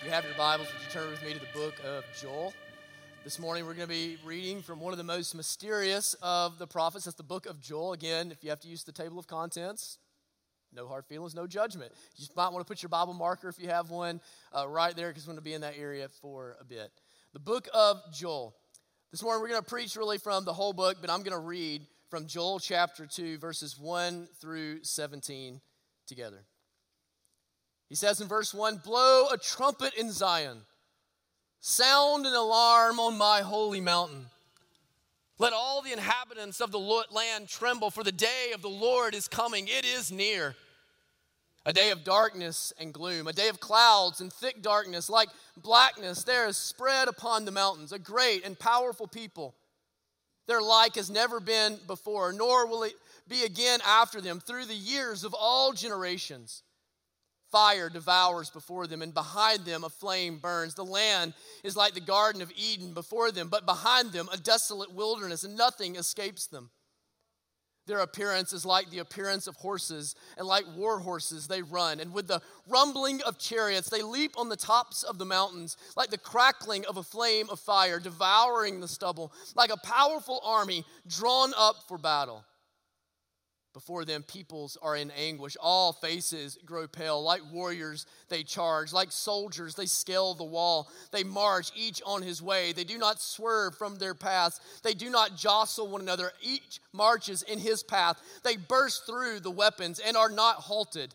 If you have your Bibles, would you turn with me to the book of Joel? This morning we're going to be reading from one of the most mysterious of the prophets. That's the book of Joel. Again, if you have to use the table of contents, no hard feelings, no judgment. You might want to put your Bible marker if you have one uh, right there because we're going to be in that area for a bit. The book of Joel. This morning we're going to preach really from the whole book, but I'm going to read from Joel chapter 2, verses 1 through 17 together. He says in verse 1 Blow a trumpet in Zion, sound an alarm on my holy mountain. Let all the inhabitants of the land tremble, for the day of the Lord is coming. It is near. A day of darkness and gloom, a day of clouds and thick darkness, like blackness, there is spread upon the mountains a great and powerful people. Their like has never been before, nor will it be again after them through the years of all generations. Fire devours before them, and behind them a flame burns. The land is like the Garden of Eden before them, but behind them a desolate wilderness, and nothing escapes them. Their appearance is like the appearance of horses, and like war horses they run. And with the rumbling of chariots, they leap on the tops of the mountains, like the crackling of a flame of fire, devouring the stubble, like a powerful army drawn up for battle. Before them, peoples are in anguish. All faces grow pale. Like warriors, they charge. Like soldiers, they scale the wall. They march, each on his way. They do not swerve from their paths. They do not jostle one another. Each marches in his path. They burst through the weapons and are not halted.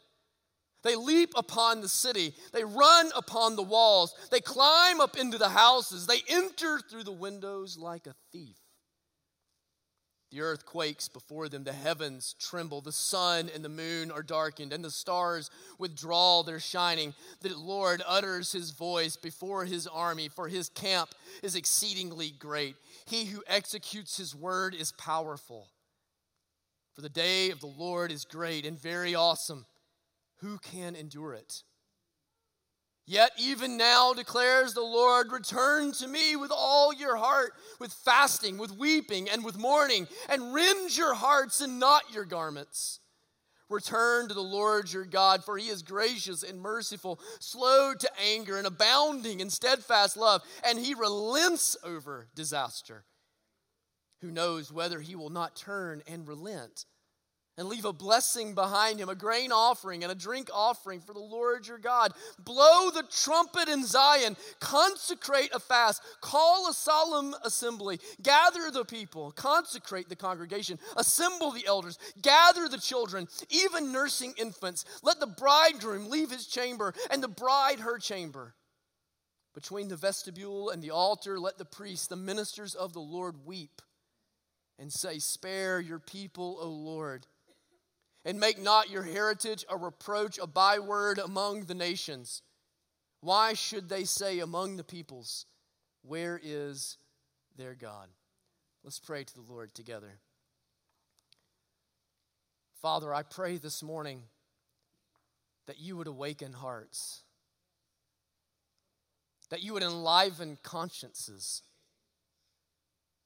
They leap upon the city. They run upon the walls. They climb up into the houses. They enter through the windows like a thief. The earth quakes before them, the heavens tremble, the sun and the moon are darkened, and the stars withdraw their shining. The Lord utters his voice before his army, for his camp is exceedingly great. He who executes his word is powerful. For the day of the Lord is great and very awesome. Who can endure it? Yet even now declares the Lord, return to me with all your heart, with fasting, with weeping, and with mourning, and rend your hearts and not your garments. Return to the Lord your God, for he is gracious and merciful, slow to anger, and abounding in steadfast love, and he relents over disaster. Who knows whether he will not turn and relent? And leave a blessing behind him, a grain offering and a drink offering for the Lord your God. Blow the trumpet in Zion, consecrate a fast, call a solemn assembly, gather the people, consecrate the congregation, assemble the elders, gather the children, even nursing infants. Let the bridegroom leave his chamber and the bride her chamber. Between the vestibule and the altar, let the priests, the ministers of the Lord, weep and say, Spare your people, O Lord and make not your heritage a reproach, a byword among the nations. Why should they say among the peoples, Where is their God? Let's pray to the Lord together. Father, I pray this morning that you would awaken hearts, that you would enliven consciences,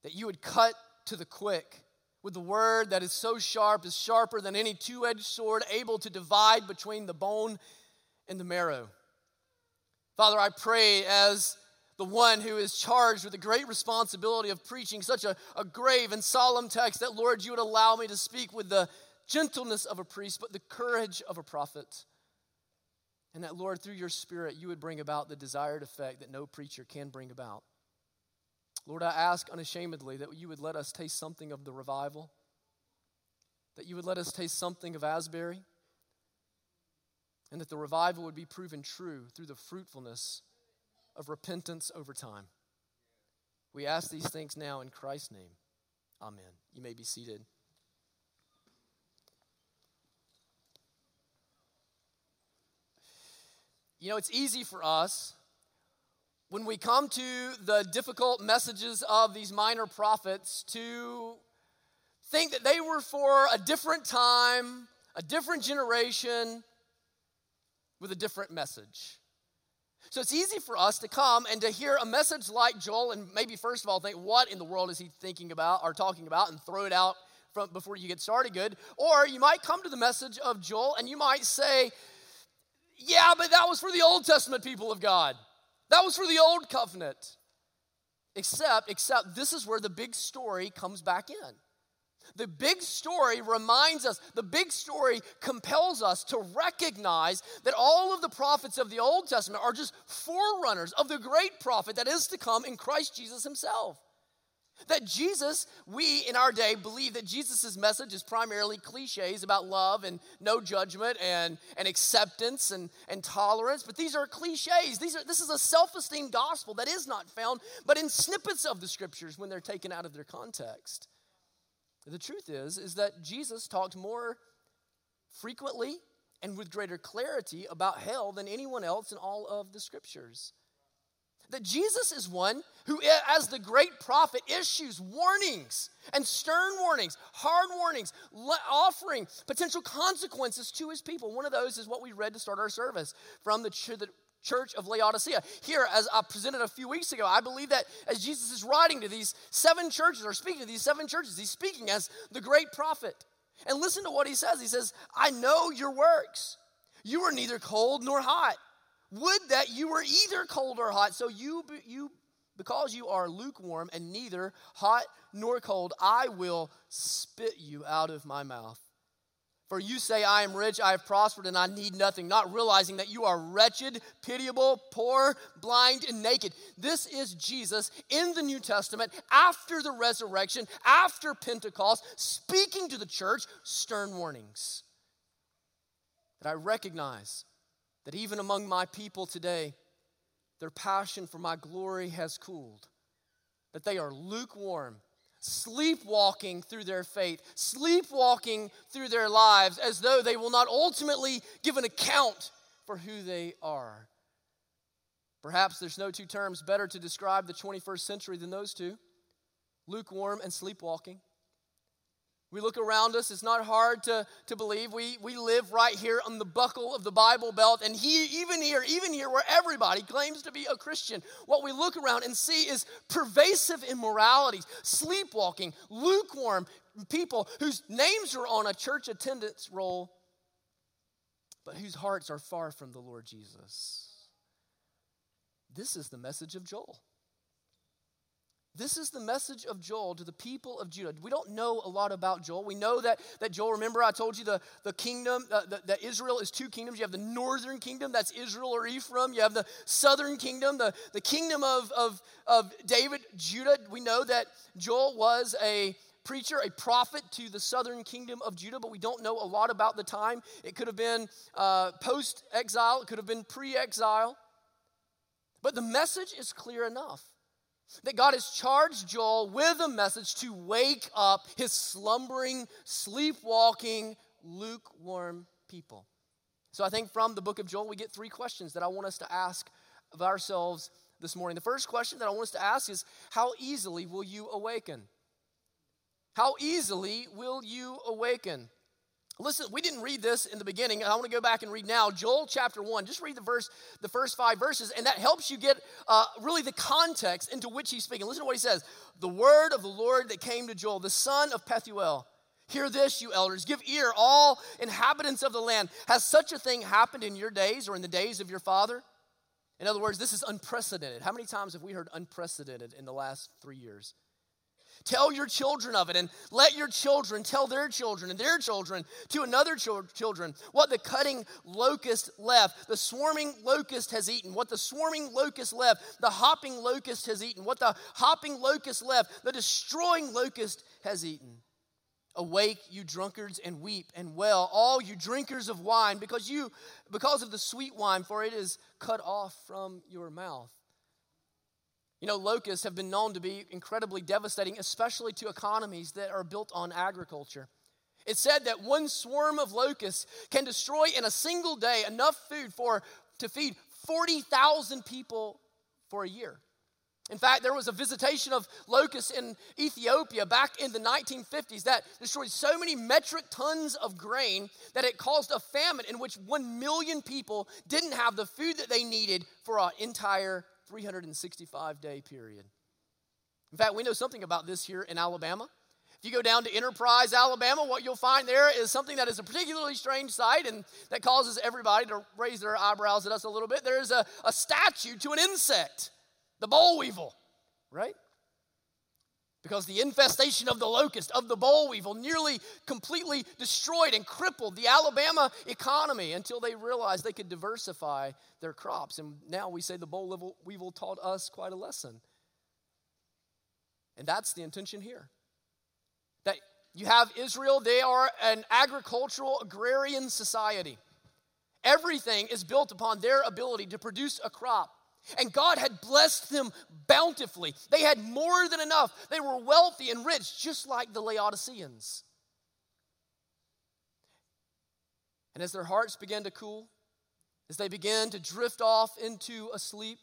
that you would cut to the quick with the word that is so sharp, is sharper than any two edged sword, able to divide between the bone and the marrow. Father, I pray as the one who is charged with the great responsibility of preaching such a, a grave and solemn text that, Lord, you would allow me to speak with the gentleness of a priest, but the courage of a prophet. And that, Lord, through your Spirit, you would bring about the desired effect that no preacher can bring about. Lord, I ask unashamedly that you would let us taste something of the revival, that you would let us taste something of Asbury, and that the revival would be proven true through the fruitfulness of repentance over time. We ask these things now in Christ's name. Amen. You may be seated. You know, it's easy for us when we come to the difficult messages of these minor prophets to think that they were for a different time, a different generation, with a different message. So it's easy for us to come and to hear a message like Joel and maybe first of all think, what in the world is he thinking about or talking about and throw it out from before you get started good. Or you might come to the message of Joel and you might say, yeah, but that was for the Old Testament people of God. That was for the old covenant. Except, except this is where the big story comes back in. The big story reminds us, the big story compels us to recognize that all of the prophets of the Old Testament are just forerunners of the great prophet that is to come in Christ Jesus himself. That Jesus, we in our day believe that Jesus' message is primarily cliches about love and no judgment and, and acceptance and, and tolerance, but these are cliches. These are, this is a self esteem gospel that is not found but in snippets of the scriptures when they're taken out of their context. The truth is, is that Jesus talked more frequently and with greater clarity about hell than anyone else in all of the scriptures that Jesus is one who, as the great prophet, issues warnings and stern warnings, hard warnings, offering potential consequences to his people. One of those is what we read to start our service from the, church of Laodicea. Here, as I presented a few weeks ago, I believe that as Jesus is writing to these seven churches or speaking to these seven churches, he's speaking as the great prophet. And listen to what he says. He says, I know your works. You are neither cold nor hot. Would that you were either cold or hot. So you, you, because you are lukewarm and neither hot nor cold, I will spit you out of my mouth. For you say, I am rich, I have prospered, and I need nothing, not realizing that you are wretched, pitiable, poor, blind, and naked. This is Jesus in the New Testament after the resurrection, after Pentecost, speaking to the church stern warnings that I recognize that even among my people today, their passion for my glory has cooled, that they are lukewarm, sleepwalking through their faith, sleepwalking through their lives as though they will not ultimately give an account for who they are. Perhaps there's no two terms better to describe the 21st century than those two lukewarm and sleepwalking. We look around us, it's not hard to, to believe. We, we live right here on the buckle of the Bible Belt, and he, even here, even here where everybody claims to be a Christian, what we look around and see is pervasive immoralities, sleepwalking, lukewarm people whose names are on a church attendance roll, but whose hearts are far from the Lord Jesus. This is the message of Joel. This is the message of Joel to the people of Judah. We don't know a lot about Joel. We know that, that Joel, remember I told you the, the kingdom, uh, the, that Israel is two kingdoms. You have the northern kingdom, that's Israel or Ephraim. You have the southern kingdom, the, the kingdom of, of, of David, Judah. We know that Joel was a preacher, a prophet to the southern kingdom of Judah, but we don't know a lot about the time. It could have been uh, post exile, it could have been pre exile. But the message is clear enough that God has charged Joel with a message to wake up his slumbering, sleepwalking, lukewarm people. So I think from the book of Joel, we get three questions that I want us to ask of ourselves this morning. The first question that I want us to ask is How easily will you awaken? How easily will you awaken? Listen, we didn't read this in the beginning. I want to go back and read now. Joel chapter 1. Just read the verse, the first five verses, and that helps you get uh, really the context into which he's speaking. Listen to what he says. The word of the Lord that came to Joel, the son of Pethuel. Hear this, you elders. Give ear, all inhabitants of the land. Has such a thing happened in your days or in the days of your father? In other words, this is unprecedented. How many times have we heard unprecedented in the last three years? Tell your children of it, and let your children tell their children and their children to another ch- children what the cutting locust left, the swarming locust has eaten, what the swarming locust left, the hopping locust has eaten, what the hopping locust left, the destroying locust has eaten. Awake, you drunkards, and weep and wail, all you drinkers of wine, because you, because of the sweet wine, for it is cut off from your mouth. You know, locusts have been known to be incredibly devastating, especially to economies that are built on agriculture. It's said that one swarm of locusts can destroy in a single day enough food for to feed 40,000 people for a year. In fact, there was a visitation of locusts in Ethiopia back in the 1950s that destroyed so many metric tons of grain that it caused a famine in which 1 million people didn't have the food that they needed for an entire 365 day period. In fact, we know something about this here in Alabama. If you go down to Enterprise, Alabama, what you'll find there is something that is a particularly strange sight and that causes everybody to raise their eyebrows at us a little bit. There is a, a statue to an insect, the boll weevil, right? Because the infestation of the locust, of the boll weevil, nearly completely destroyed and crippled the Alabama economy until they realized they could diversify their crops. And now we say the boll weevil taught us quite a lesson. And that's the intention here. That you have Israel, they are an agricultural agrarian society. Everything is built upon their ability to produce a crop. And God had blessed them bountifully. They had more than enough. They were wealthy and rich, just like the Laodiceans. And as their hearts began to cool, as they began to drift off into a sleep,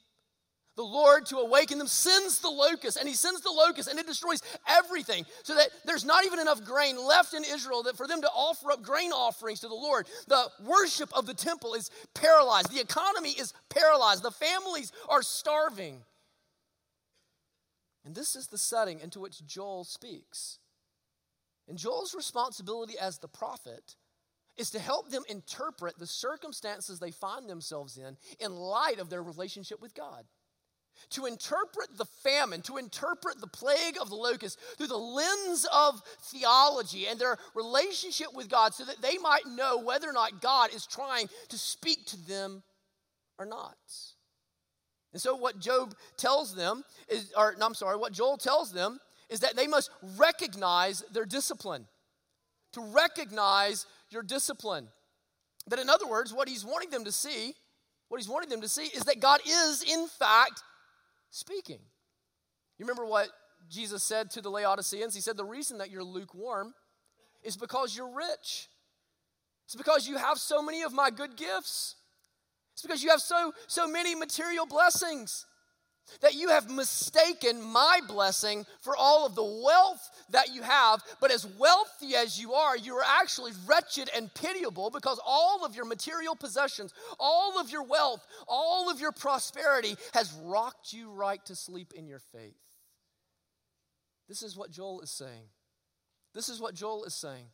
the Lord to awaken them sends the locust, and he sends the locust, and it destroys everything, so that there's not even enough grain left in Israel that for them to offer up grain offerings to the Lord. The worship of the temple is paralyzed, the economy is paralyzed, the families are starving. And this is the setting into which Joel speaks. And Joel's responsibility as the prophet is to help them interpret the circumstances they find themselves in in light of their relationship with God to interpret the famine, to interpret the plague of the locust through the lens of theology and their relationship with God so that they might know whether or not God is trying to speak to them or not. And so, what Job tells them is, or no, I'm sorry, what Joel tells them is that they must recognize their discipline. To recognize your discipline. That, in other words, what he's wanting them to see, what he's wanting them to see is that God is, in fact, speaking. You remember what Jesus said to the Laodiceans? He said, The reason that you're lukewarm is because you're rich. It's because you have so many of my good gifts. It's because you have so, so many material blessings that you have mistaken my blessing for all of the wealth that you have. But as wealthy as you are, you are actually wretched and pitiable because all of your material possessions, all of your wealth, all of your prosperity has rocked you right to sleep in your faith. This is what Joel is saying. This is what Joel is saying.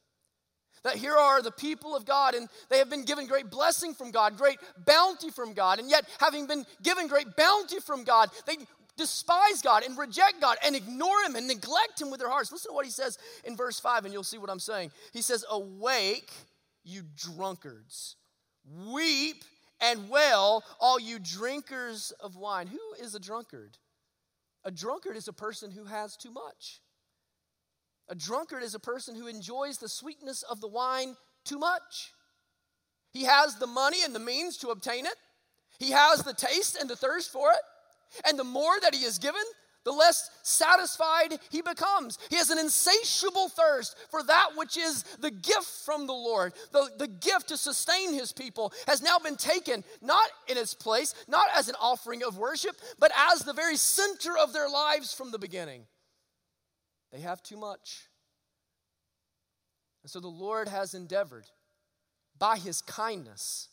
That here are the people of God, and they have been given great blessing from God, great bounty from God, and yet, having been given great bounty from God, they despise God and reject God and ignore Him and neglect Him with their hearts. Listen to what He says in verse 5, and you'll see what I'm saying. He says, Awake, you drunkards, weep and wail, all you drinkers of wine. Who is a drunkard? A drunkard is a person who has too much. A drunkard is a person who enjoys the sweetness of the wine too much. He has the money and the means to obtain it, he has the taste and the thirst for it. And the more that he is given, the less satisfied he becomes. He has an insatiable thirst for that which is the gift from the Lord. The, the gift to sustain his people has now been taken, not in its place, not as an offering of worship, but as the very center of their lives from the beginning. They have too much. And so the Lord has endeavored by his kindness,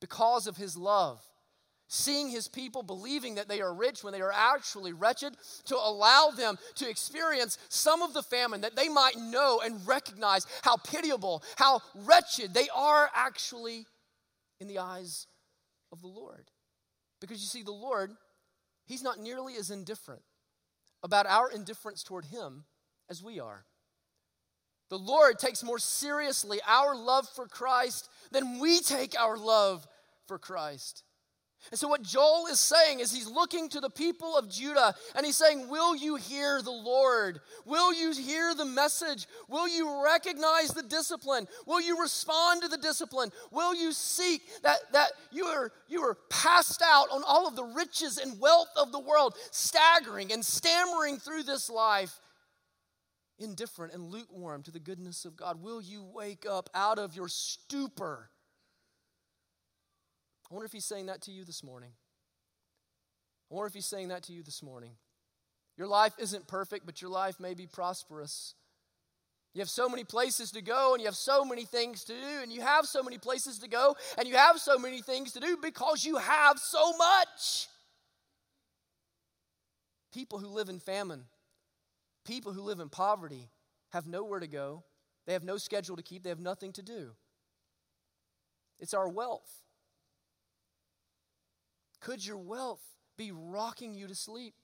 because of his love, seeing his people believing that they are rich when they are actually wretched, to allow them to experience some of the famine that they might know and recognize how pitiable, how wretched they are actually in the eyes of the Lord. Because you see, the Lord, he's not nearly as indifferent about our indifference toward Him as we are. The Lord takes more seriously our love for Christ than we take our love for Christ. And so, what Joel is saying is he's looking to the people of Judah and he's saying, Will you hear the Lord? Will you hear the message? Will you recognize the discipline? Will you respond to the discipline? Will you seek that, that you, are, you are passed out on all of the riches and wealth of the world, staggering and stammering through this life? Indifferent and lukewarm to the goodness of God. Will you wake up out of your stupor I wonder if he's saying that to you this morning. I wonder if he's saying that to you this morning. Your life isn't perfect, but your life may be prosperous. You have so many places to go, and you have so many things to do, and you have so many places to go, and you have so many things to do because you have so much. People who live in famine, people who live in poverty, have nowhere to go, they have no schedule to keep, they have nothing to do. It's our wealth. Could your wealth be rocking you to sleep?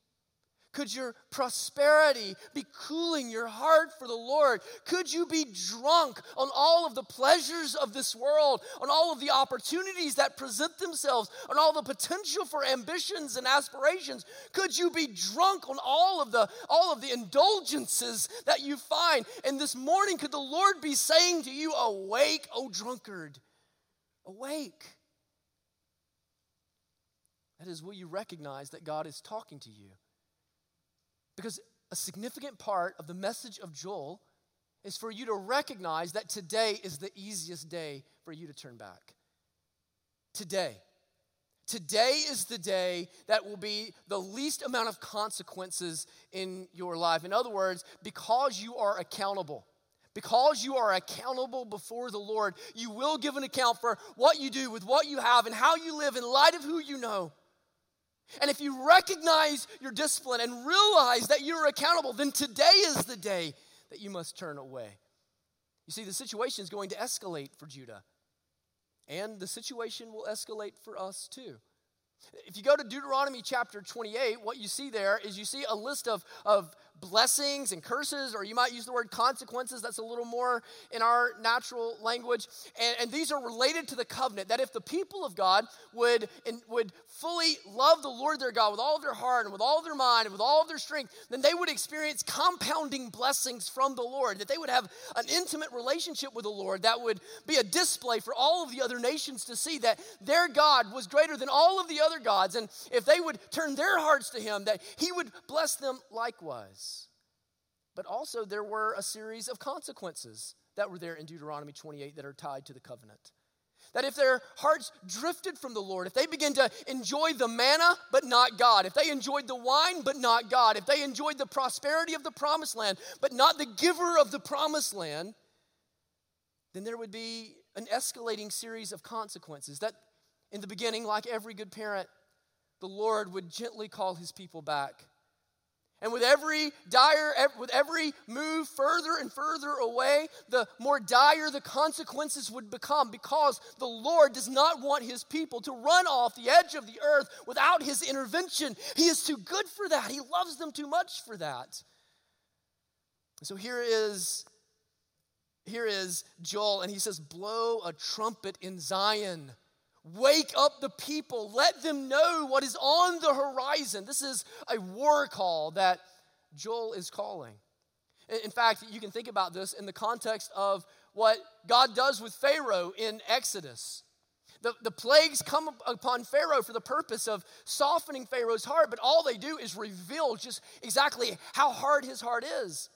Could your prosperity be cooling your heart for the Lord? Could you be drunk on all of the pleasures of this world, on all of the opportunities that present themselves, on all the potential for ambitions and aspirations? Could you be drunk on all of the all of the indulgences that you find? And this morning could the Lord be saying to you, "Awake, O drunkard. Awake." That is, will you recognize that God is talking to you? Because a significant part of the message of Joel is for you to recognize that today is the easiest day for you to turn back. Today. Today is the day that will be the least amount of consequences in your life. In other words, because you are accountable. Because you are accountable before the Lord, you will give an account for what you do with what you have and how you live in light of who you know. And if you recognize your discipline and realize that you're accountable, then today is the day that you must turn away. You see, the situation is going to escalate for Judah, and the situation will escalate for us too. If you go to Deuteronomy chapter 28, what you see there is you see a list of, of blessings and curses, or you might use the word consequences. That's a little more in our natural language. And, and these are related to the covenant that if the people of God would, in, would fully love the Lord their God with all of their heart and with all of their mind and with all of their strength, then they would experience compounding blessings from the Lord, that they would have an intimate relationship with the Lord that would be a display for all of the other nations to see that their God was greater than all of the other gods. And if they would turn their hearts to Him, that He would bless them likewise. But also, there were a series of consequences that were there in Deuteronomy 28 that are tied to the covenant. That if their hearts drifted from the Lord, if they began to enjoy the manna but not God, if they enjoyed the wine but not God, if they enjoyed the prosperity of the promised land but not the giver of the promised land, then there would be an escalating series of consequences. That in the beginning, like every good parent, the Lord would gently call his people back and with every dire, with every move further and further away, the more dire the consequences would become because the Lord does not want his people to run off the edge of the earth without his intervention. He is too good for that. He loves them too much for that. So here is here is Joel and he says blow a trumpet in Zion. Wake up the people. Let them know what is on the horizon. This is a war call that Joel is calling. In fact, you can think about this in the context of what God does with Pharaoh in Exodus. The, the plagues come upon Pharaoh for the purpose of softening Pharaoh's heart, but all they do is reveal just exactly how hard his heart is.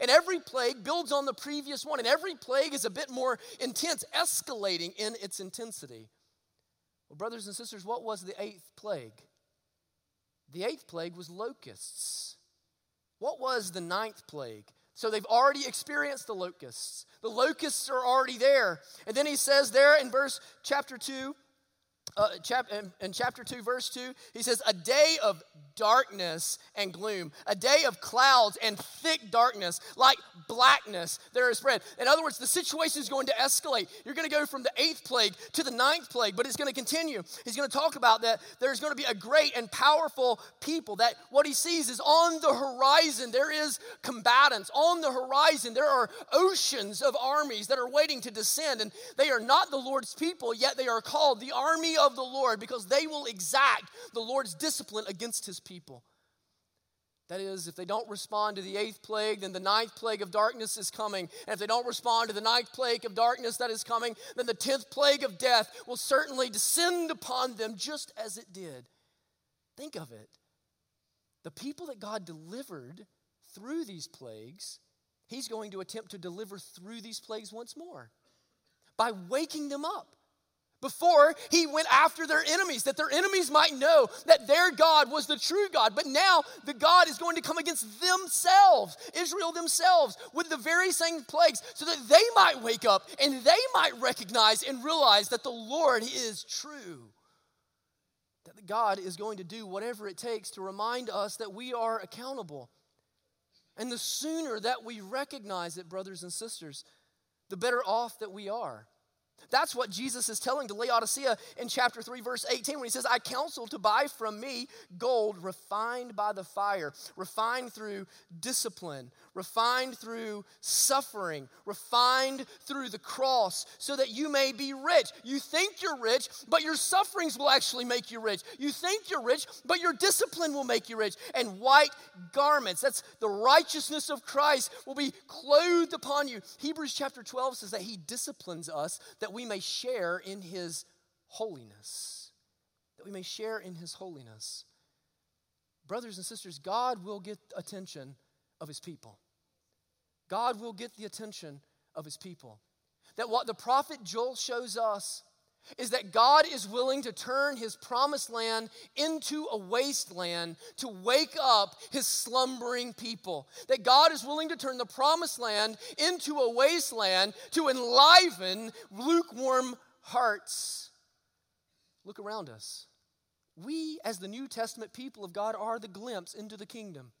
And every plague builds on the previous one, and every plague is a bit more intense, escalating in its intensity. Well, brothers and sisters, what was the eighth plague? The eighth plague was locusts. What was the ninth plague? So they've already experienced the locusts. The locusts are already there. And then he says there in verse chapter 2, uh, chap- in, in chapter 2, verse 2, he says, A day of darkness and gloom, a day of clouds and thick darkness, like blackness that is spread. In other words, the situation is going to escalate. You're going to go from the eighth plague to the ninth plague, but it's going to continue. He's going to talk about that there's going to be a great and powerful people, that what he sees is on the horizon, there is combatants. On the horizon, there are oceans of armies that are waiting to descend, and they are not the Lord's people, yet they are called the army of the Lord because they will exact the Lord's discipline against his people. That is, if they don't respond to the eighth plague, then the ninth plague of darkness is coming. And if they don't respond to the ninth plague of darkness that is coming, then the tenth plague of death will certainly descend upon them just as it did. Think of it. The people that God delivered through these plagues, He's going to attempt to deliver through these plagues once more by waking them up before he went after their enemies, that their enemies might know that their God was the true God. But now the God is going to come against themselves, Israel themselves, with the very same plagues, so that they might wake up and they might recognize and realize that the Lord is true. That God is going to do whatever it takes to remind us that we are accountable. And the sooner that we recognize it, brothers and sisters, the better off that we are. That's what Jesus is telling to Laodicea in chapter 3, verse 18, when he says, I counsel to buy from me gold refined by the fire, refined through discipline, refined through suffering, refined through the cross, so that you may be rich. You think you're rich, but your sufferings will actually make you rich. You think you're rich, but your discipline will make you rich. And white garments, that's the righteousness of Christ, will be clothed upon you. Hebrews chapter 12 says that he disciplines us that we may share in his holiness. That we may share in his holiness. Brothers and sisters, God will get attention of his people. God will get the attention of his people. That what the prophet Joel shows us is that God is willing to turn his promised land into a wasteland to wake up his slumbering people. That God is willing to turn the promised land into a wasteland to enliven lukewarm hearts. Look around us. We, as the New Testament people of God, are the glimpse into the kingdom.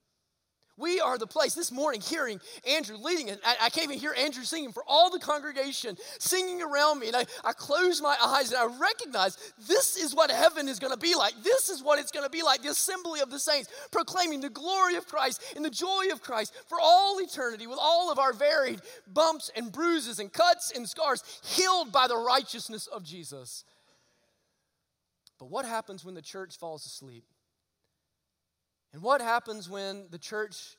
We are the place. This morning, hearing Andrew leading, and I, I, can't even hear Andrew singing for all the congregation singing around me. And I, I close my eyes and I recognize this is what heaven is going to be like. This is what it's going to be like the assembly of the saints, proclaiming the glory of Christ and the joy of Christ for all eternity, with all of our varied bumps and bruises and cuts and scars, healed by the righteousness of Jesus. But what happens when the church falls asleep? And what happens when the church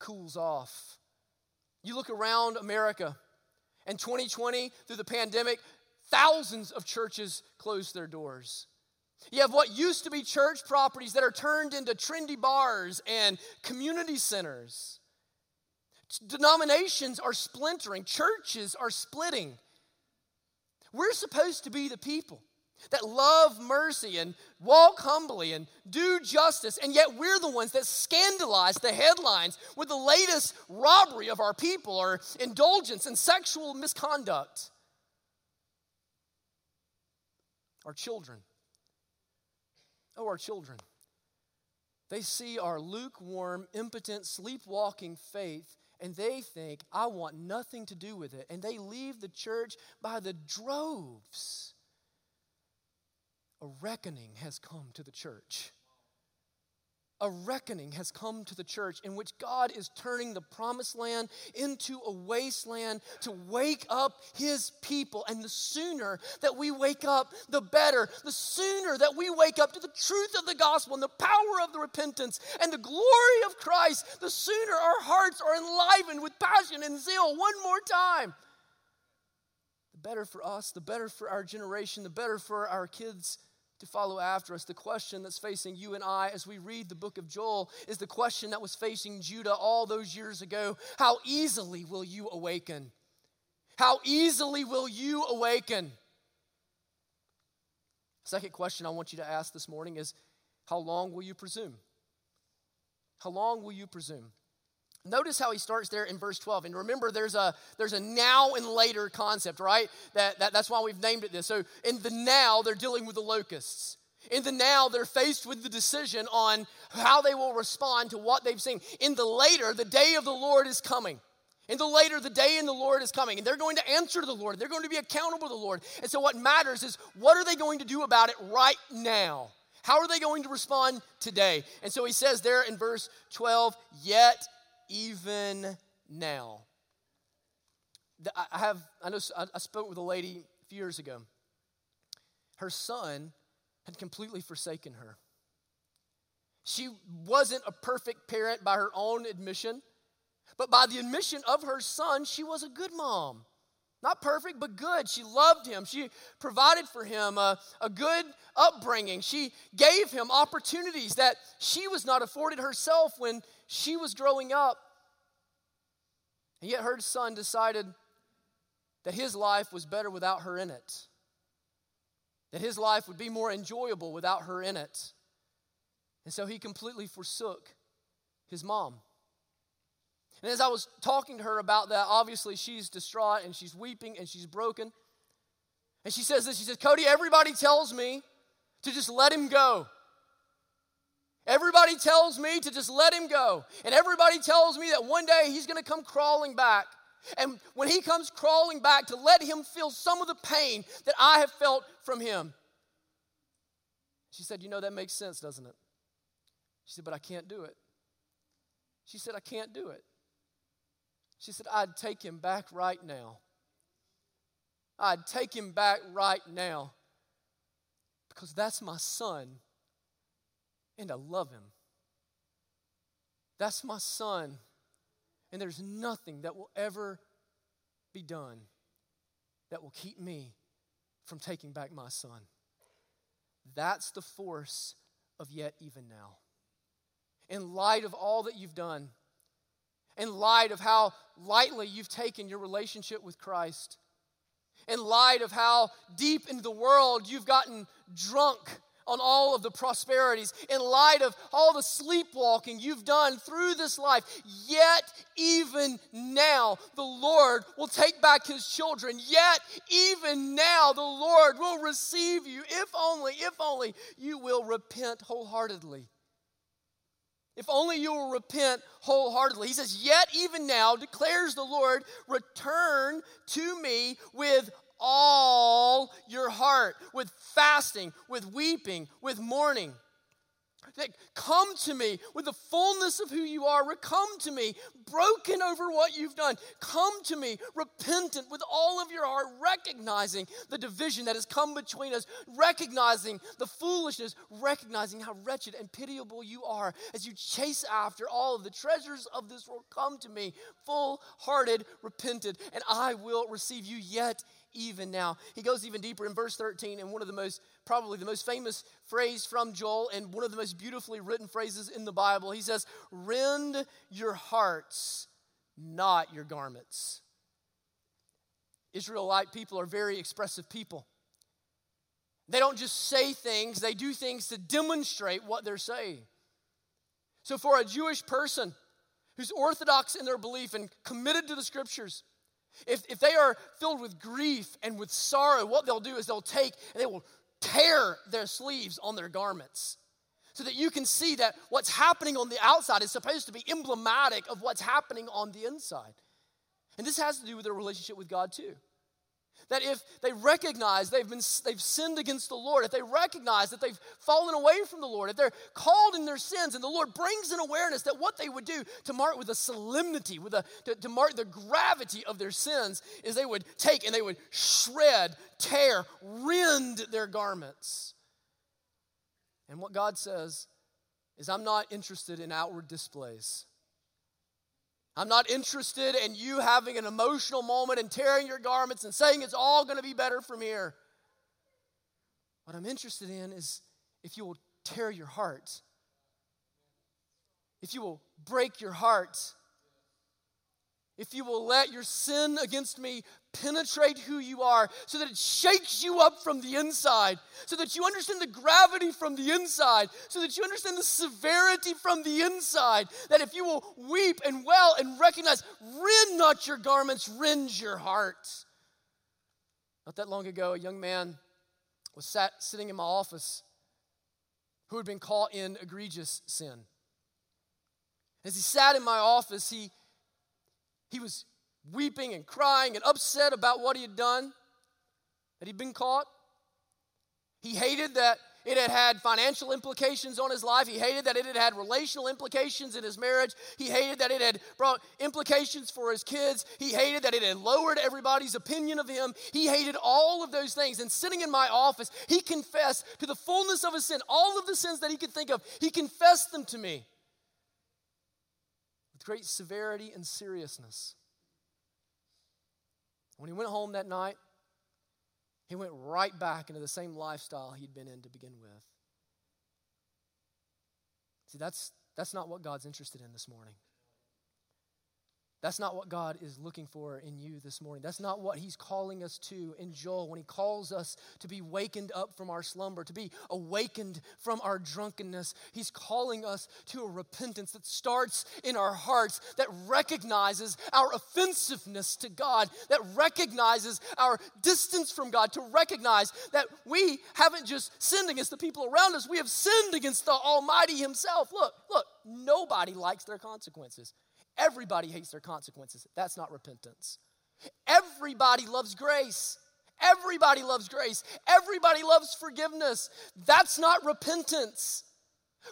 cools off? You look around America, and 2020, through the pandemic, thousands of churches closed their doors. You have what used to be church properties that are turned into trendy bars and community centers. Denominations are splintering, churches are splitting. We're supposed to be the people that love mercy and walk humbly and do justice, and yet we're the ones that scandalize the headlines with the latest robbery of our people or indulgence and sexual misconduct. Our children. Oh, our children. They see our lukewarm, impotent, sleepwalking faith and they think, I want nothing to do with it. And they leave the church by the droves a reckoning has come to the church. A reckoning has come to the church in which God is turning the promised land into a wasteland to wake up his people. And the sooner that we wake up, the better. The sooner that we wake up to the truth of the gospel and the power of the repentance and the glory of Christ, the sooner our hearts are enlivened with passion and zeal one more time. The better for us, the better for our generation, the better for our kids' to follow after us. The question that's facing you and I as we read the book of Joel is the question that was facing Judah all those years ago How easily will you awaken? How easily will you awaken? Second question I want you to ask this morning is How long will you presume? How long will you presume? Notice how he starts there in verse 12. And remember, there's a there's a now and later concept, right? That, that that's why we've named it this. So in the now, they're dealing with the locusts. In the now, they're faced with the decision on how they will respond to what they've seen. In the later, the day of the Lord is coming. In the later, the day in the Lord is coming, and they're going to answer to the Lord. They're going to be accountable to the Lord. And so, what matters is what are they going to do about it right now? How are they going to respond today? And so he says there in verse 12, yet even now. I have, I know, I spoke with a lady a few years ago. Her son had completely forsaken her. She wasn't a perfect parent by her own admission, but by the admission of her son, she was a good mom. Not perfect, but good. She loved him. She provided for him a, a good upbringing. She gave him opportunities that she was not afforded herself when she was growing up. And yet her son decided that his life was better without her in it, that his life would be more enjoyable without her in it. And so he completely forsook his mom. And as I was talking to her about that, obviously she's distraught and she's weeping and she's broken. And she says this She says, Cody, everybody tells me to just let him go. Everybody tells me to just let him go. And everybody tells me that one day he's going to come crawling back. And when he comes crawling back, to let him feel some of the pain that I have felt from him. She said, You know, that makes sense, doesn't it? She said, But I can't do it. She said, I can't do it. She said, I'd take him back right now. I'd take him back right now because that's my son and I love him. That's my son, and there's nothing that will ever be done that will keep me from taking back my son. That's the force of yet even now. In light of all that you've done, in light of how lightly you've taken your relationship with Christ, in light of how deep into the world you've gotten drunk on all of the prosperities, in light of all the sleepwalking you've done through this life, yet even now the Lord will take back his children. Yet even now the Lord will receive you if only, if only you will repent wholeheartedly. If only you will repent wholeheartedly. He says, Yet even now, declares the Lord, return to me with all your heart, with fasting, with weeping, with mourning. Come to me with the fullness of who you are. Come to me broken over what you've done. Come to me repentant with all of your heart, recognizing the division that has come between us, recognizing the foolishness, recognizing how wretched and pitiable you are as you chase after all of the treasures of this world. Come to me full hearted, repentant, and I will receive you yet even now. He goes even deeper in verse 13, and one of the most, probably the most famous phrase from Joel, and one of the most beautifully written phrases in the Bible. He says, Rend your hearts, not your garments. Israelite people are very expressive people. They don't just say things, they do things to demonstrate what they're saying. So, for a Jewish person who's orthodox in their belief and committed to the scriptures, if, if they are filled with grief and with sorrow, what they'll do is they'll take and they will tear their sleeves on their garments so that you can see that what's happening on the outside is supposed to be emblematic of what's happening on the inside. And this has to do with their relationship with God, too. That if they recognize they've, been, they've sinned against the Lord, if they recognize that they've fallen away from the Lord, if they're called in their sins, and the Lord brings an awareness that what they would do to mark with a solemnity, with a, to, to mark the gravity of their sins, is they would take and they would shred, tear, rend their garments. And what God says is, I'm not interested in outward displays. I'm not interested in you having an emotional moment and tearing your garments and saying it's all going to be better from here. What I'm interested in is if you will tear your heart, if you will break your heart, if you will let your sin against me penetrate who you are so that it shakes you up from the inside, so that you understand the gravity from the inside, so that you understand the severity from the inside. That if you will weep and well and recognize, rend not your garments, rend your heart. Not that long ago, a young man was sat sitting in my office who had been caught in egregious sin. As he sat in my office, he, he was weeping and crying and upset about what he had done, that he'd been caught. He hated that it had had financial implications on his life. He hated that it had had relational implications in his marriage. He hated that it had brought implications for his kids. He hated that it had lowered everybody's opinion of him. He hated all of those things. And sitting in my office, he confessed to the fullness of his sin, all of the sins that he could think of. He confessed them to me great severity and seriousness. When he went home that night, he went right back into the same lifestyle he'd been in to begin with. See, that's, that's not what God's interested in this morning. That's not what God is looking for in you this morning. That's not what He's calling us to in Joel when He calls us to be wakened up from our slumber, to be awakened from our drunkenness. He's calling us to a repentance that starts in our hearts, that recognizes our offensiveness to God, that recognizes our distance from God, to recognize that we haven't just sinned against the people around us, we have sinned against the Almighty Himself. Look, look, nobody likes their consequences. Everybody hates their consequences. That's not repentance. Everybody loves grace. Everybody loves grace. Everybody loves forgiveness. That's not repentance.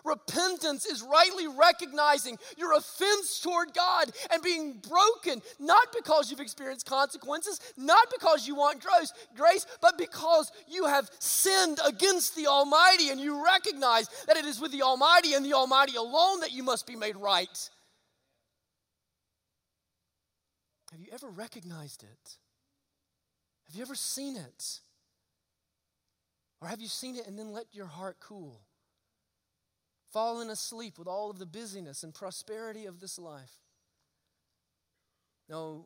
Repentance is rightly recognizing your offense toward God and being broken, not because you've experienced consequences, not because you want grace, grace, but because you have sinned against the Almighty and you recognize that it is with the Almighty and the Almighty alone that you must be made right. Have you ever recognized it? Have you ever seen it? Or have you seen it and then let your heart cool? Fallen asleep with all of the busyness and prosperity of this life. No,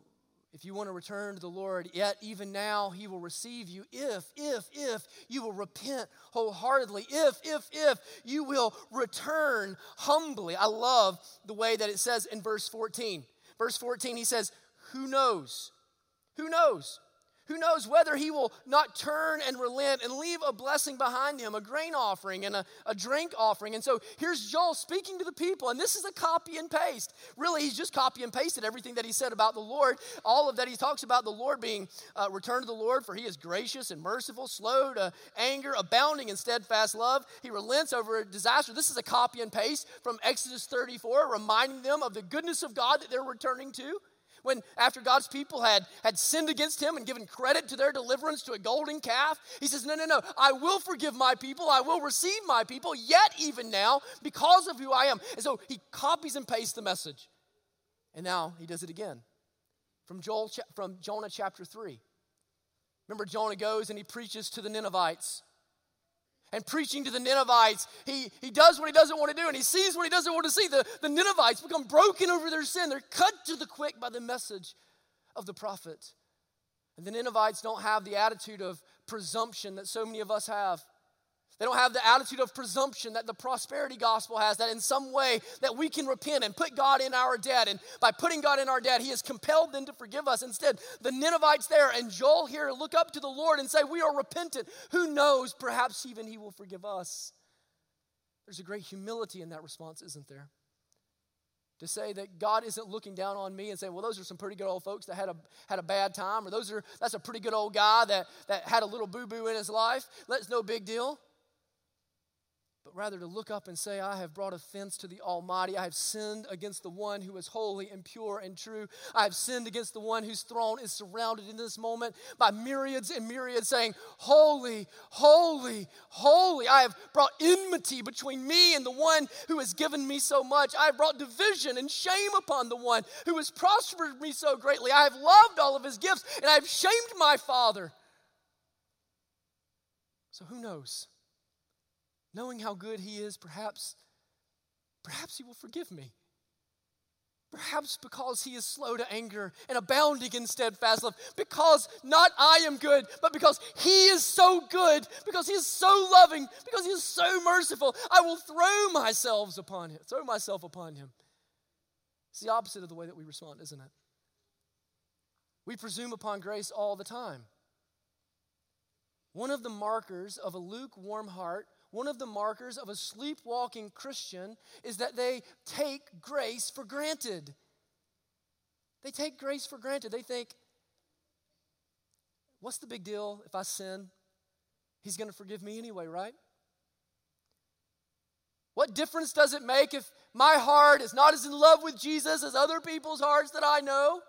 if you want to return to the Lord, yet even now He will receive you if, if, if you will repent wholeheartedly, if, if, if you will return humbly. I love the way that it says in verse 14. Verse 14, He says, who knows? Who knows? Who knows whether he will not turn and relent and leave a blessing behind him, a grain offering and a, a drink offering. And so here's Joel speaking to the people, and this is a copy and paste. Really, he's just copy and pasted everything that he said about the Lord. All of that he talks about the Lord being uh, returned to the Lord, for he is gracious and merciful, slow to anger, abounding in steadfast love. He relents over a disaster. This is a copy and paste from Exodus 34, reminding them of the goodness of God that they're returning to when after God's people had, had sinned against him and given credit to their deliverance to a golden calf, he says, No, no, no, I will forgive my people, I will receive my people, yet even now, because of who I am. And so he copies and pastes the message. And now he does it again. From Joel from Jonah chapter 3. Remember, Jonah goes and he preaches to the Ninevites and preaching to the Ninevites, he, he does what he doesn't want to do and he sees what he doesn't want to see. The, the Ninevites become broken over their sin. They're cut to the quick by the message of the prophet. And the Ninevites don't have the attitude of presumption that so many of us have. They don't have the attitude of presumption that the prosperity gospel has, that in some way that we can repent and put God in our debt. And by putting God in our debt, he has compelled them to forgive us. Instead, the Ninevites there and Joel here look up to the Lord and say, We are repentant. Who knows? Perhaps even he will forgive us. There's a great humility in that response, isn't there? to say that God isn't looking down on me and saying, well, those are some pretty good old folks that had a, had a bad time, or those are, that's a pretty good old guy that, that had a little boo boo in his life. That's no big deal but rather to look up and say, I have brought offense to the Almighty. I have sinned against the one who is holy and pure and true. I have sinned against the one whose throne is surrounded in this moment by myriads and myriads saying, Holy, holy, holy. I have brought enmity between me and the one who has given me so much. I have brought division and shame upon the one who has prospered me so greatly. I have loved all of his gifts and I have shamed my father. So who knows? Knowing how good he is, perhaps, perhaps he will forgive me. Perhaps because he is slow to anger and abounding in steadfast love. Because not I am good, but because he is so good, because he is so loving, because he is so merciful, I will throw myself upon him, throw myself upon him. It's the opposite of the way that we respond, isn't it? We presume upon grace all the time. One of the markers of a lukewarm heart one of the markers of a sleepwalking Christian is that they take grace for granted. They take grace for granted. They think, what's the big deal if I sin? He's going to forgive me anyway, right? What difference does it make if my heart is not as in love with Jesus as other people's hearts that I know?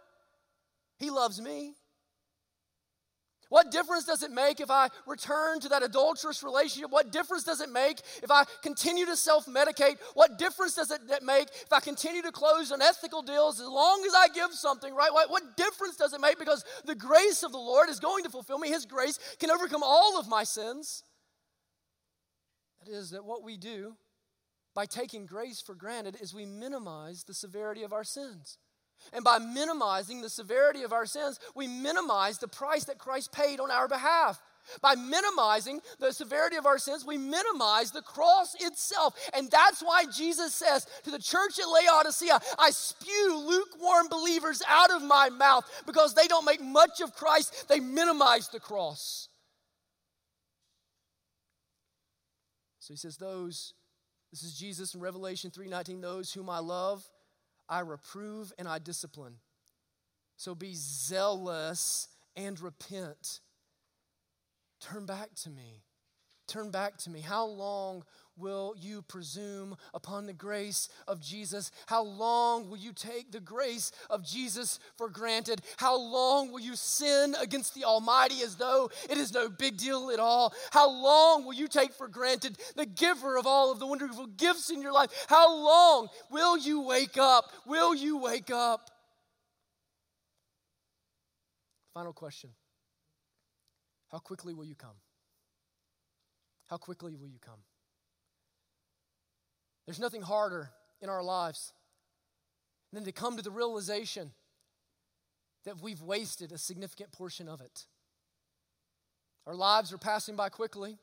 He loves me. What difference does it make if I return to that adulterous relationship? What difference does it make if I continue to self medicate? What difference does it make if I continue to close unethical deals as long as I give something, right? What, difference does it make? Because the grace of the Lord is going to fulfill me. His grace can overcome all of my sins. That is, that what we do by taking grace for granted is we minimize the severity of our sins. And by minimizing the severity of our sins, we minimize the price that Christ paid on our behalf. By minimizing the severity of our sins, we minimize the cross itself. And that's why Jesus says to the church at Laodicea, I spew lukewarm believers out of my mouth because they don't make much of Christ, they minimize the cross. So he says, Those, this is Jesus in Revelation 3:19, those whom I love, I reprove and I discipline. So be zealous and repent. Turn back to me. Turn back to me. How long will you presume upon the grace of Jesus? How long will you take the grace of Jesus for granted? How long will you sin against the Almighty as though it is no big deal at all? How long will you take for granted the giver of all of the wonderful gifts in your life? How long will you wake up? Will you wake up? Final question. How quickly will you come? How quickly will you come? There's nothing harder in our lives than to come to the realization that we've wasted a significant portion of it. Our lives are passing by quickly.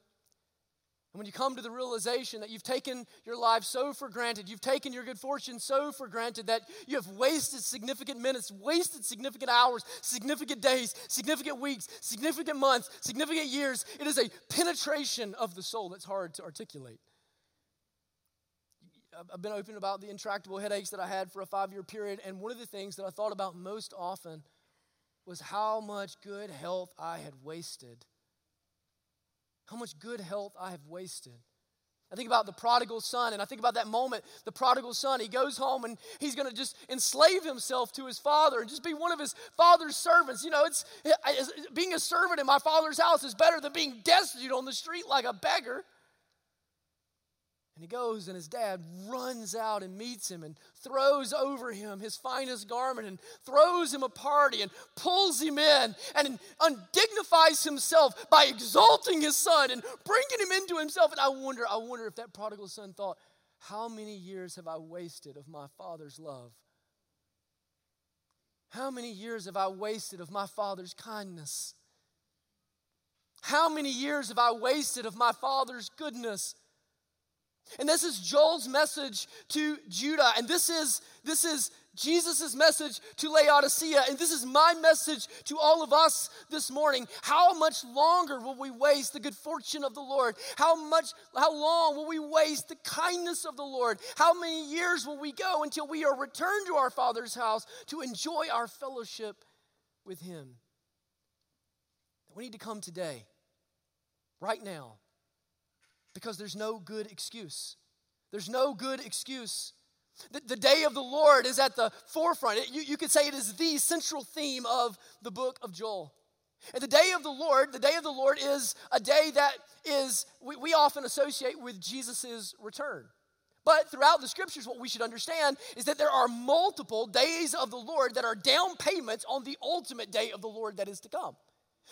And when you come to the realization that you've taken your life so for granted, you've taken your good fortune so for granted that you have wasted significant minutes, wasted significant hours, significant days, significant weeks, significant months, significant years, it is a penetration of the soul that's hard to articulate. I've been open about the intractable headaches that I had for a five year period, and one of the things that I thought about most often was how much good health I had wasted how much good health I have wasted. I think about the prodigal son, and I think about that moment. The prodigal son, he goes home and he's going to just enslave himself to his father and just be one of his father's servants. You know, it's being a servant in my father's house is better than being destitute on the street like a beggar. And he goes, and his dad runs out and meets him and throws over him his finest garment and throws him a party and pulls him in and undignifies himself by exalting his son and bringing him into himself. And I wonder, I wonder if that prodigal son thought, how many years have I wasted of my father's love? How many years have I wasted of my father's kindness? How many years have I wasted of my father's goodness? And this is Joel's message to Judah. And this is, this is Jesus' message to Laodicea. And this is my message to all of us this morning. How much longer will we waste the good fortune of the Lord? How much, how long will we waste the kindness of the Lord? How many years will we go until we are returned to our Father's house to enjoy our fellowship with Him? We need to come today, right now, because there's no good excuse. There's no good excuse. The, the day of the Lord is at the forefront. It, you, you could say it is the central theme of the book of Joel. And the day of the Lord, the day of the Lord is a day that is, we, we often associate with Jesus' return. But throughout the scriptures, what we should understand is that there are multiple days of the Lord that are down payments on the ultimate day of the Lord that is to come.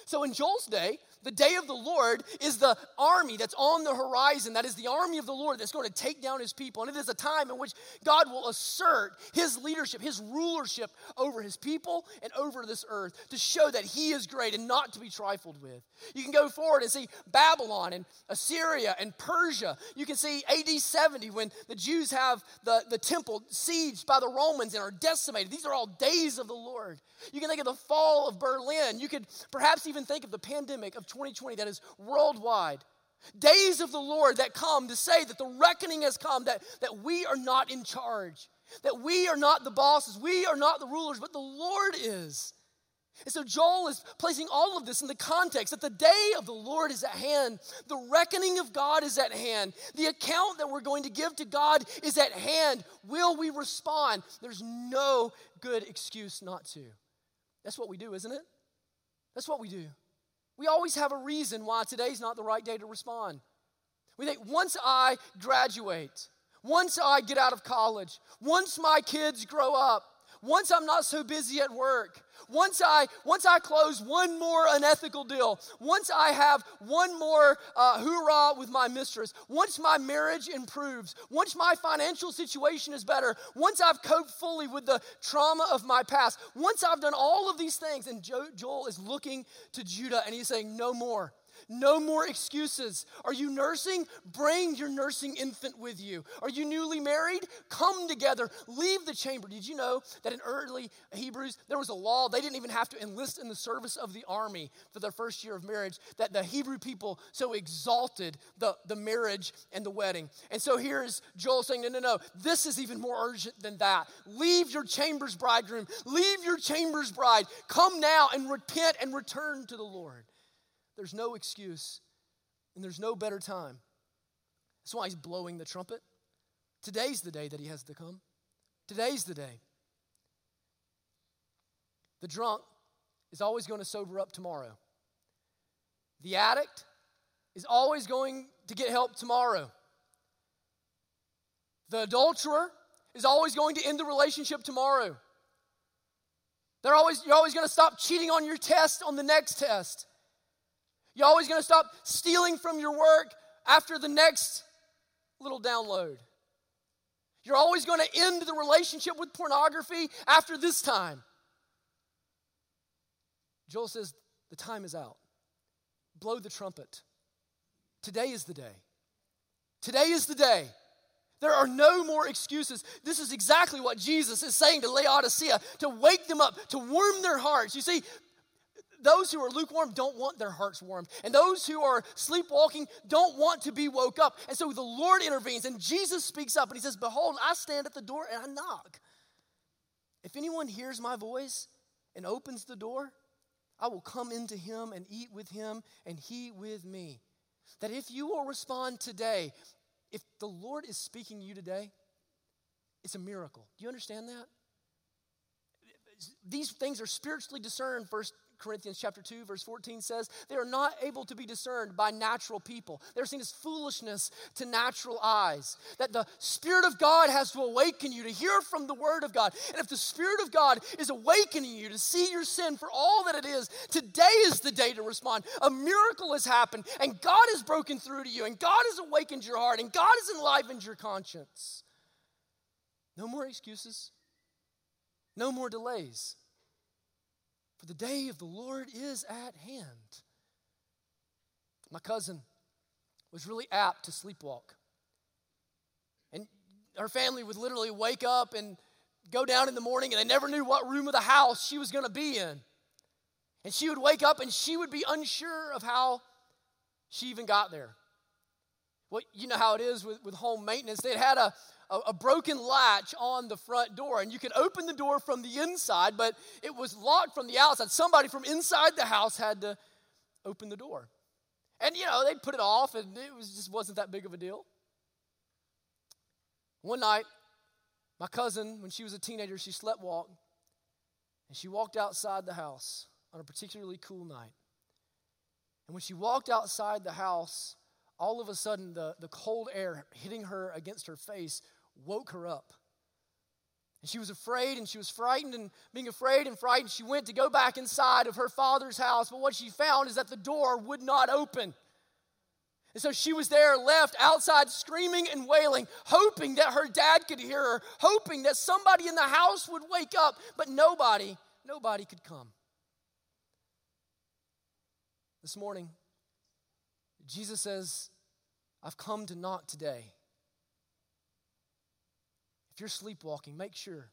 So in Joel's day, the day of the Lord is the army that's on the horizon. That is the army of the Lord that's going to take down his people. And it is a time in which God will assert his leadership, his rulership over his people and over this earth to show that he is great and not to be trifled with. You can go forward and see Babylon and Assyria and Persia. You can see AD 70 when the Jews have the, the temple sieged by the Romans and are decimated. These are all days of the Lord. You can think of the fall of Berlin. You could perhaps even think of the pandemic of 2020 that is worldwide. Days of the Lord that come to say that the reckoning has come, that, that we are not in charge, that we are not the bosses, we are not the rulers, but the Lord is. And so Joel is placing all of this in the context that the day of the Lord is at hand. The reckoning of God is at hand. The account that we're going to give to God is at hand. Will we respond? There's no good excuse not to. That's what we do, isn't it? That's what we do. We always have a reason why today's not the right day to respond. We think once I graduate, once I get out of college, once my kids grow up, once I'm not so busy at work, once I once I close one more unethical deal, once I have one more uh, hoorah with my mistress, once my marriage improves, once my financial situation is better, once I've coped fully with the trauma of my past, once I've done all of these things, and jo- Joel is looking to Judah and he's saying, "No more." No more excuses. Are you nursing? Bring your nursing infant with you. Are you newly married? Come together. Leave the chamber. Did you know that in early Hebrews, there was a law? They didn't even have to enlist in the service of the army for their first year of marriage, that the Hebrew people so exalted the, the marriage and the wedding. And so here is Joel saying, No, no, no, this is even more urgent than that. Leave your chambers, bridegroom. Leave your chambers, bride. Come now and repent and return to the Lord. There's no excuse, and there's no better time. That's why he's blowing the trumpet. Today's the day that he has to come. Today's the day. The drunk is always going to sober up tomorrow. The addict is always going to get help tomorrow. The adulterer is always going to end the relationship tomorrow. They're always, you're always going to stop cheating on your test on the next test. You're always going to stop stealing from your work after the next little download. You're always going to end the relationship with pornography after this time. Joel says, The time is out. Blow the trumpet. Today is the day. Today is the day. There are no more excuses. This is exactly what Jesus is saying to Laodicea to wake them up, to warm their hearts. You see, those who are lukewarm don't want their hearts warmed. And those who are sleepwalking don't want to be woke up. And so the Lord intervenes and Jesus speaks up and he says, Behold, I stand at the door and I knock. If anyone hears my voice and opens the door, I will come into him and eat with him and he with me. That if you will respond today, if the Lord is speaking to you today, it's a miracle. Do you understand that? These things are spiritually discerned, first Corinthians chapter 2 verse 14 says, they are not able to be discerned by natural people. They're seen as foolishness to natural eyes. That the Spirit of God has to awaken you to hear from the Word of God. And if the Spirit of God is awakening you to see your sin for all that it is, today is the day to respond. A miracle has happened, and God has broken through to you, and God has awakened your heart, and God has enlivened your conscience. No more excuses. No more delays for the day of the Lord is at hand. My cousin was really apt to sleepwalk. And her family would literally wake up and go down in the morning, and they never knew what room of the house she was going to be in. And she would wake up and she would be unsure of how she even got there. Well, you know how it is with, with home maintenance. They had a, a, a, broken latch on the front door, and you could open the door from the inside, but it was locked from the outside. Somebody from inside the house had to open the door. And you know, they put it off, and it was just wasn't that big of a deal. One night, my cousin, when she was a teenager, she slept walked, and she walked outside the house on a particularly cool night. And when she walked outside the house, all of a sudden the, the cold air hitting her against her face woke her up. And she was afraid and she was frightened, and being afraid and frightened, she went to go back inside of her father's house. But what she found is that the door would not open. And so she was there, left outside, screaming and wailing, hoping that her dad could hear her, hoping that somebody in the house would wake up, but nobody, nobody could come. This morning, Jesus says, I've come to knock today. If you're sleepwalking, make sure.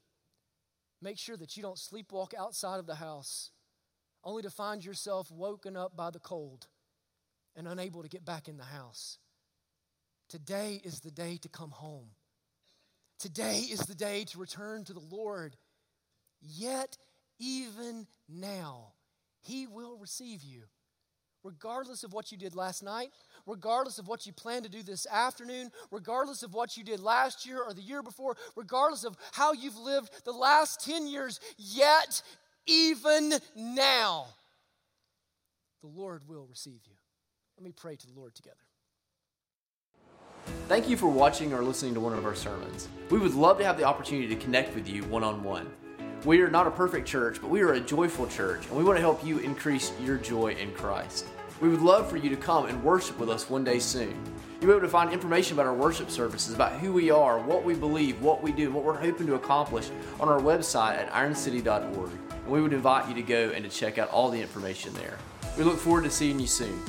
Make sure that you don't sleepwalk outside of the house only to find yourself woken up by the cold and unable to get back in the house. Today is the day to come home. Today is the day to return to the Lord. Yet, even now, He will receive you regardless of what you did last night, regardless of what you plan to do this afternoon, regardless of what you did last year or the year before, regardless of how you've lived the last 10 years, yet, even now, the Lord will receive you. Let me pray to the Lord together. Thank you for watching or listening to one of our sermons. We would love to have the opportunity to connect with you one on one. We are not a perfect church, but we are a joyful church, and we want to help you increase your joy in Christ. We would love for you to come and worship with us one day soon. You'll be able to find information about our worship services, about who we are, what we believe, what we do, what we're hoping to accomplish on our website at ironcity.org. And we would invite you to go and to check out all the information there. We look forward to seeing you soon.